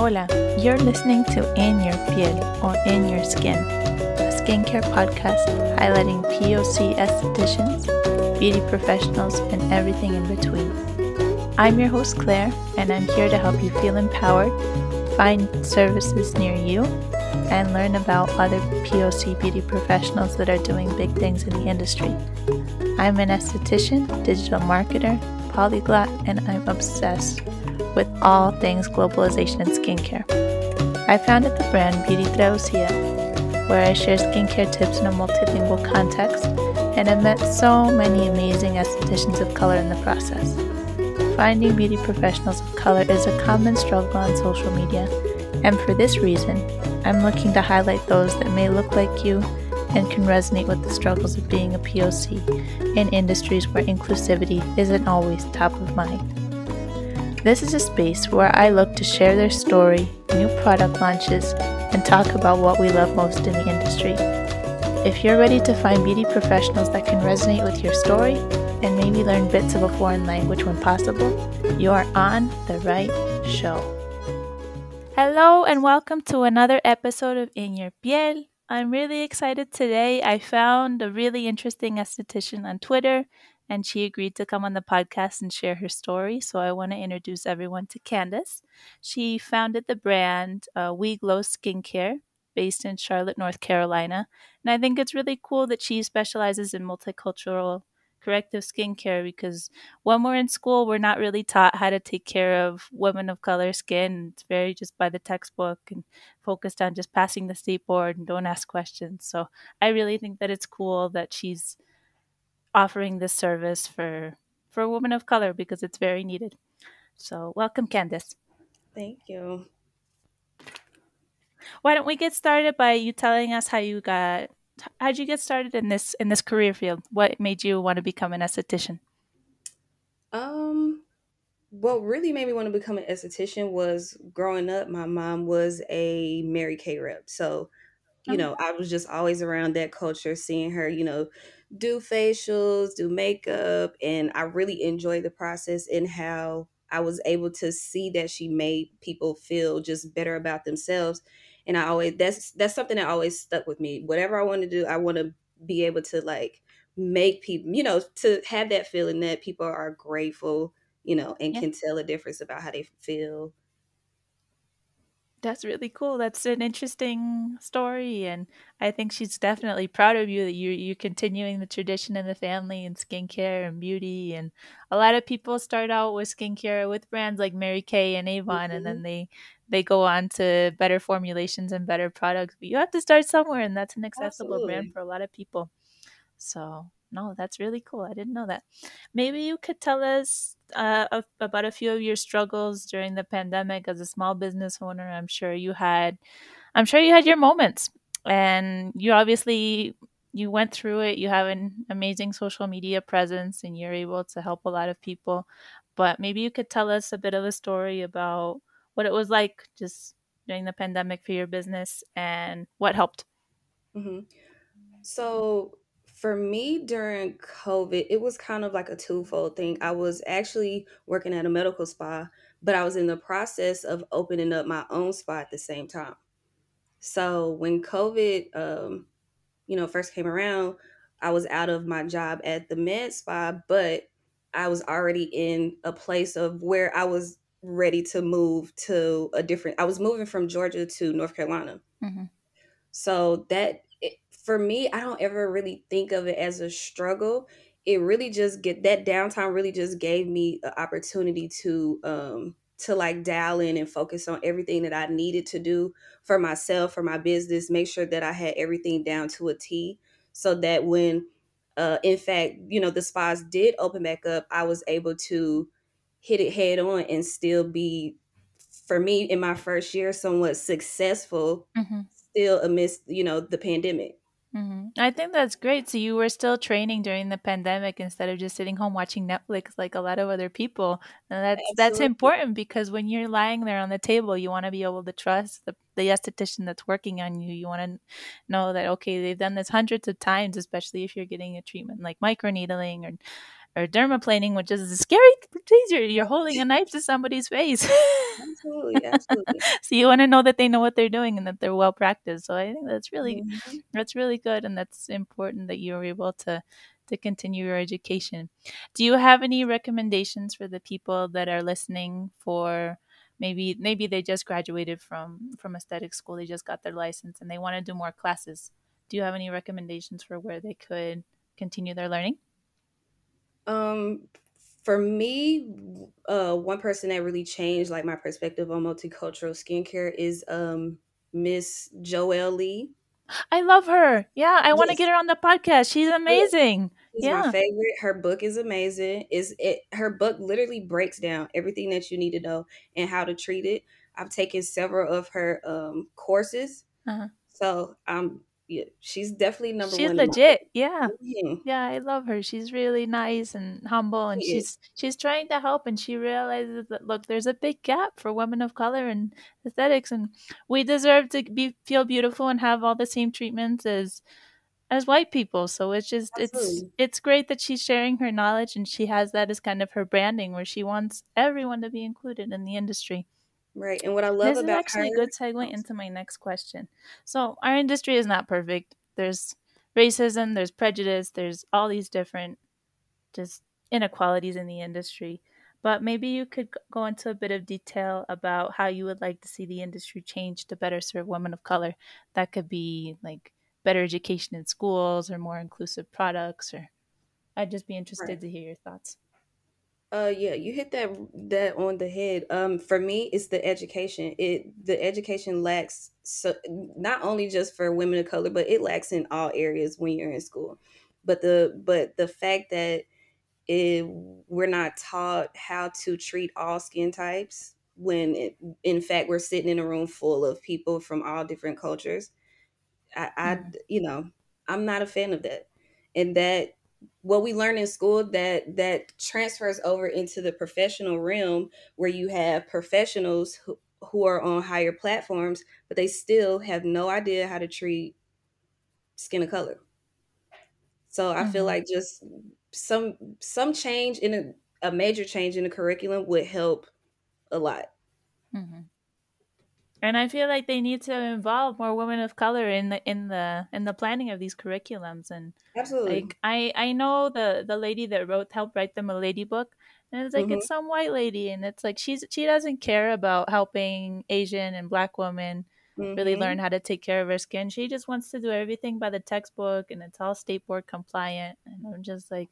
Hola, you're listening to In Your Piel or In Your Skin, a skincare podcast highlighting POC estheticians, beauty professionals, and everything in between. I'm your host, Claire, and I'm here to help you feel empowered, find services near you, and learn about other POC beauty professionals that are doing big things in the industry. I'm an esthetician, digital marketer, polyglot, and I'm obsessed with all things globalization and skincare. I founded the brand Beauty Traducida, where I share skincare tips in a multilingual context, and I've met so many amazing estheticians of color in the process. Finding beauty professionals of color is a common struggle on social media, and for this reason, I'm looking to highlight those that may look like you and can resonate with the struggles of being a POC in industries where inclusivity isn't always top of mind. This is a space where I look to share their story, new product launches, and talk about what we love most in the industry. If you're ready to find beauty professionals that can resonate with your story and maybe learn bits of a foreign language when possible, you are on the right show. Hello, and welcome to another episode of In Your Piel. I'm really excited today. I found a really interesting esthetician on Twitter, and she agreed to come on the podcast and share her story. So I want to introduce everyone to Candace. She founded the brand uh, We Glow Skincare, based in Charlotte, North Carolina. And I think it's really cool that she specializes in multicultural corrective skincare because when we're in school, we're not really taught how to take care of women of color skin. It's very just by the textbook and focused on just passing the state board and don't ask questions. So I really think that it's cool that she's offering this service for for women of color because it's very needed. So welcome, Candace. Thank you. Why don't we get started by you telling us how you got how'd you get started in this in this career field? What made you want to become an esthetician? Um, what really made me want to become an esthetician was growing up. My mom was a Mary Kay rep, so you Oh, know I was just always around that culture, seeing her, you know, do facials, do makeup, and I really enjoyed the process and how I was able to see that she made people feel just better about themselves. And I always that's that's something that always stuck with me. Whatever I want to do, I want to be able to like make people, you know, to have that feeling that people are grateful, you know, and yeah. can tell a difference about how they feel. That's really cool. That's an interesting story, and I think she's definitely proud of you that you you're continuing the tradition in the family and skincare and beauty. And a lot of people start out with skincare with brands like Mary Kay and Avon, and Mhm. then they they go on to better formulations and better products. But you have to start somewhere, and that's an accessible brand for a lot of people. So, no, that's really cool. I didn't know that. Maybe you could tell us uh, about a few of your struggles during the pandemic as a small business owner. I'm sure you had, I'm sure you had your moments, and you obviously you went through it. You have an amazing social media presence, and you're able to help a lot of people. But maybe you could tell us a bit of a story about what it was like just during the pandemic for your business and what helped. Mhm. So for me during COVID, it was kind of like a twofold thing. I was actually working at a medical spa, but I was in the process of opening up my own spa at the same time. So when COVID, um, you know, first came around, I was out of my job at the med spa, but I was already in a place of where I was ready to move to a different. I was moving from Georgia to North Carolina. hmm So that for me, I don't ever really think of it as a struggle. It really just get that downtime really just gave me an opportunity to um to like dial in and focus on everything that I needed to do for myself, for my business, make sure that I had everything down to a T so that when uh in fact, you know, the spas did open back up, I was able to hit it head on and still be for me in my first year somewhat successful hmm still amidst you know the pandemic hmm I think that's great. So you were still training during the pandemic instead of just sitting home watching Netflix like a lot of other people. And that's that's important because when you're lying there on the table, you want to be able to trust the, the esthetician that's working on you. You want to know that okay, they've done this hundreds of times, especially if you're getting a treatment like microneedling or or dermaplaning, which is a scary procedure. You're holding a knife to somebody's face. absolutely, absolutely. so you want to know that they know what they're doing and that they're well practiced. So I think that's really mm-hmm. that's really good, and that's important that you're able to to continue your education. Do you have any recommendations for the people that are listening for? maybe maybe they just graduated from from aesthetic school they just got their license and they want to do more classes do you have any recommendations for where they could continue their learning um for me uh one person that really changed like my perspective on multicultural skincare is um miss joelle lee I love her. Yeah, I yes. want to get her on the podcast. She's amazing. She's yeah. my favorite. Her book is amazing. Is it her book literally breaks down everything that you need to know and how to treat it. I've taken several of her um courses. Uh-huh. So I'm yeah, she's definitely number she's one. She's legit. Yeah. Mm-hmm. Yeah, I love her. She's really nice and humble and she she's is. she's trying to help and she realizes that look, there's a big gap for women of color and aesthetics and we deserve to be feel beautiful and have all the same treatments as as white people. So it's just Absolutely. it's it's great that she's sharing her knowledge and she has that as kind of her branding where she wants everyone to be included in the industry. Right. And what I love this about is actually her, a good segue into my next question. So our industry is not perfect. There's racism, there's prejudice, there's all these different just inequalities in the industry. But maybe you could go into a bit of detail about how you would like to see the industry change to better serve women of color. That could be like better education in schools or more inclusive products or I'd just be interested right. to hear your thoughts. Uh, yeah, you hit that that on the head. Um, for me, it's the education. It the education lacks so not only just for women of color, but it lacks in all areas when you're in school. But the but the fact that it, we're not taught how to treat all skin types when it, in fact we're sitting in a room full of people from all different cultures. I, I mm-hmm. you know, I'm not a fan of that, and that what we learn in school that that transfers over into the professional realm where you have professionals who, who are on higher platforms but they still have no idea how to treat skin of color so i mm-hmm. feel like just some some change in a, a major change in the curriculum would help a lot mm-hmm. And i feel like they need to involve more women of color in the in the in the planning of these curriculums and Absolutely. Like I I know the the lady that wrote helped write the Milady book. And it's like mm-hmm. it's some white lady and it's like she's she doesn't care about helping Asian and black women mm-hmm. really learn how to take care of her skin. She just wants to do everything by the textbook and it's all state board compliant. And I'm just like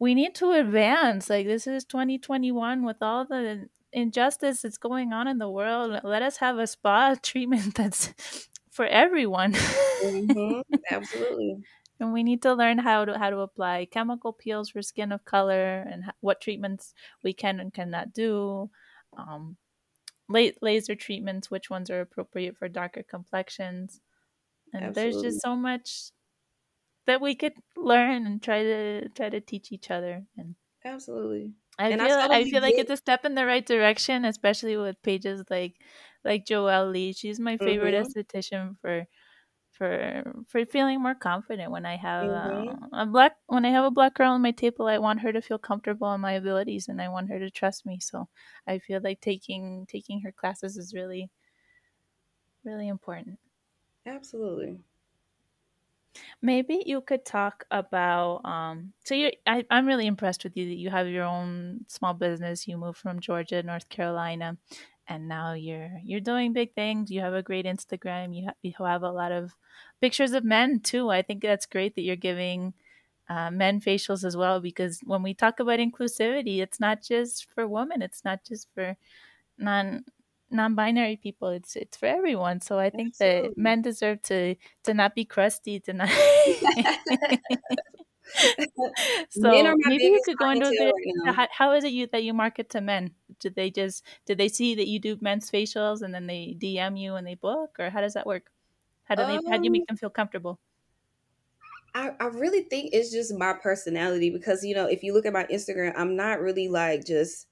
we need to advance. Like this is 2021 with all the injustice that's going on in the world. Let us have a spa treatment that's for everyone. mm-hmm. Absolutely and we need to learn how to how to apply chemical peels for skin of color and what treatments we can and cannot do um, late laser treatments which ones are appropriate for darker complexions and Absolutely. there's just so much that we could learn and try to try to teach each other and Absolutely. I and feel I, I feel like it's a step in the right direction, especially with pages like like Joelle Lee. She's my favorite mm-hmm. esthetician for for for feeling more confident when I have mm-hmm. uh, a black when I have a black girl on my table. I want her to feel comfortable in my abilities, and I want her to trust me. So I feel like taking taking her classes is really really important. Absolutely. Maybe you could talk about. Um, so you, I, I'm really impressed with you that you have your own small business. You moved from Georgia, North Carolina, and now you're you're doing big things. You have a great Instagram. You you have a lot of pictures of men too. I think that's great that you're giving uh, men facials as well because when we talk about inclusivity, it's not just for women. It's not just for non non-binary people it's it's for everyone. So i think Absolutely. that men deserve to to not be crusty to not so maybe you could go into a bit right how, how is it you that you market to men? Did they just did they see that you do men's facials and then they dm you and they book or how does that work? How do um, they how do you make um them feel comfortable? I, I really think it's just my personality because you know if you look at my instagram i'm not really like just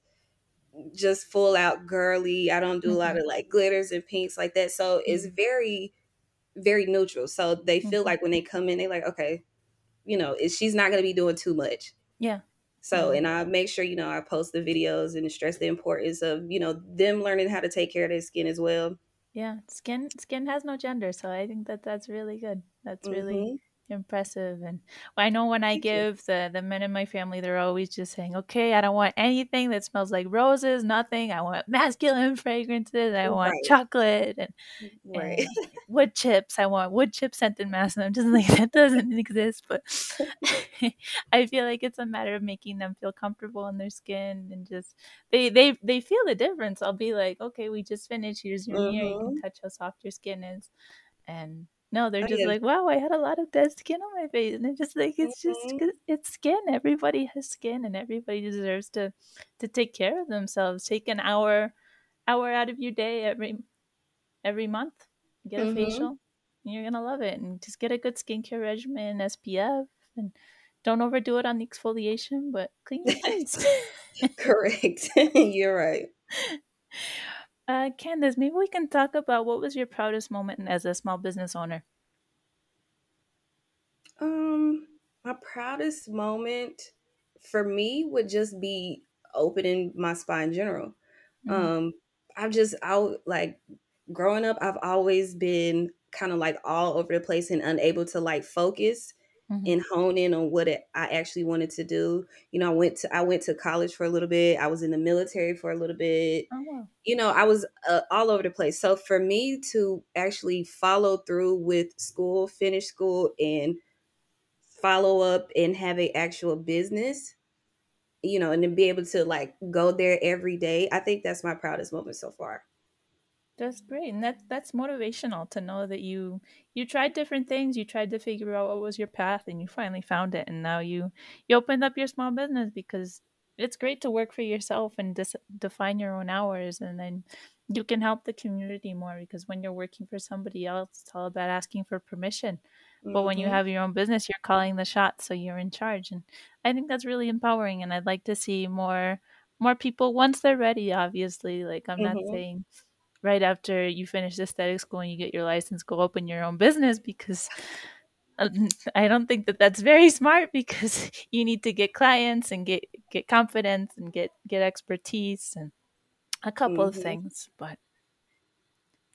just full out girly i don't do mm-hmm. a lot mm-hmm. of like glitters and pinks like that so mm-hmm. it's very very neutral so they feel mm-hmm. like when they come in they like okay you know, she's not going to be doing too much. Yeah. So, Yeah. and I make sure, you know, I post the videos and stress the importance of, you know, them learning how to take care of their skin as well. Yeah, skin skin has no gender, so I think that that's really good. That's really. Impressive. And I know when I Thank you. give the the men in my family, they're always just saying, "Okay, I don't want anything that smells like roses. Nothing. I want masculine fragrances. I want Right. chocolate and Right. and wood chips. I want wood chip scented mask." And I'm just like, that doesn't exist. But I feel like it's a matter of making them feel comfortable in their skin and just they they they feel the difference. I'll be like, "Okay, we just finished. Here's your mirror. You can Mhm. touch how soft your skin is." And no, they're Oh, just yeah. like, "Wow, I had a lot of dead skin on my face." And they're just like, "It's just Mhm. 'cause it's skin. Everybody has skin, and everybody deserves to to take care of themselves. Take an hour hour out of your day every every month. Get a Mhm. facial. And you're gonna love it. And just get a good skincare regimen, SPF, and don't overdo it on the exfoliation, but clean your face. Correct. You're right. Uh, Candace, maybe we can talk about what was your proudest moment as a small business owner? Um, my proudest moment for me would just be opening my spa in general. Mm, Um, I've just out like growing up, I've always been kind of like all over the place and unable to like focus mhm. and hone in on what it, I actually wanted to do. You know, I went to I went to college for a little bit. I was in the military for a little bit. Oh, wow. You know, I was uh, all over the place. So for me to actually follow through with school, finish school, and follow up and have a actual business, you know, and then be able to like go there every day, I think that's my proudest moment so far. That's great, and that that's motivational to know that you you tried different things. You tried to figure out what was your path, and you finally found it. And now you you opened up your small business because it's great to work for yourself and dis- define your own hours, and then you can help the community more. Because when you're working for somebody else, it's all about asking for permission. But when you hmm have your own business, you're calling the shots, so you're in charge. And I think that's really empowering. And I'd like to see more more people once they're ready. Obviously, like I'm not hmm saying right after you finish aesthetic school and you get your license, go open your own business because um, I don't think that that's very smart because you need to get clients and get get confidence and get get expertise and a couple of hmm things. But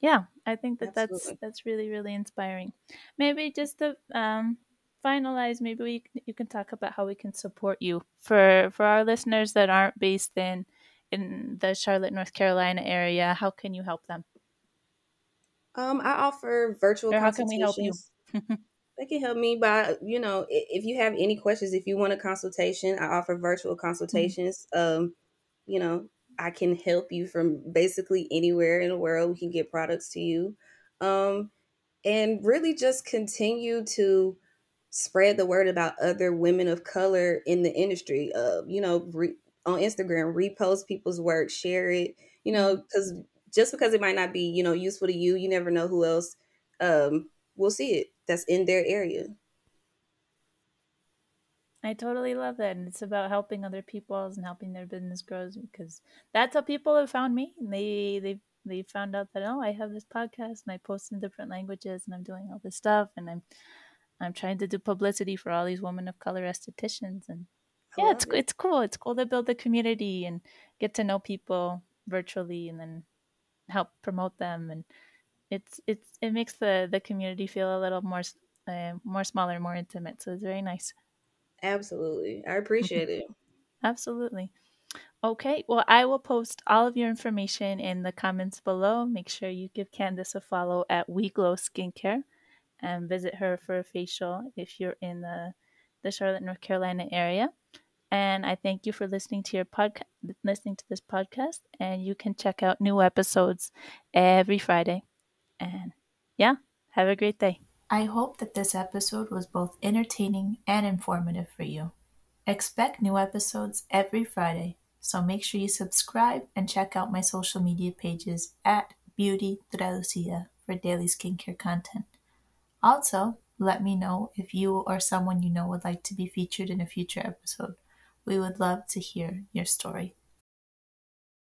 yeah, I think that that's that's really really inspiring. Maybe just to um, finalize, maybe we you can talk about how we can support you for for our listeners that aren't based in in the Charlotte, North Carolina area. How can you help them, Um, I offer virtual or how can we help you? consultations. They can help me by, you know, if you have any questions, if you want a consultation, I offer virtual Mhm. consultations. Um, you know, I can help you from basically anywhere in the world. We can get products to you. Um, and really just continue to spread the word about other women of color in the industry. Uh, you know, re- on Instagram, repost people's work, share it. You know, because just because it might not be, you know, useful to you, you never know who else um, will see it that's in their area. I totally love that. And it's about helping other people and helping their business grows because that's how people have found me. And they they they found out that oh, I have this podcast and I post in different languages and I'm doing all this stuff and I'm I'm trying to do publicity for all these women of color estheticians and I yeah, it's it. it's cool. It's cool to build a community and get to know people virtually and then help promote them and it's it's it makes the the community feel a little more uh, more smaller, more intimate. So it's very nice. Absolutely. I appreciate it. Absolutely. Okay, well, I will post all of your information in the comments below. Make sure you give Candace a follow at We Glow Skincare and visit her for a facial if you're in the, the Charlotte, North Carolina area. And I thank you for listening to your podcast, listening to this podcast. And you can check out new episodes every Friday. And yeah, have a great day. I hope that this episode was both entertaining and informative for you. Expect new episodes every Friday, so make sure you subscribe and check out my social media pages at Beauty Traducida for daily skincare content. Also, let me know if you or someone you know would like to be featured in a future episode. We would love to hear your story.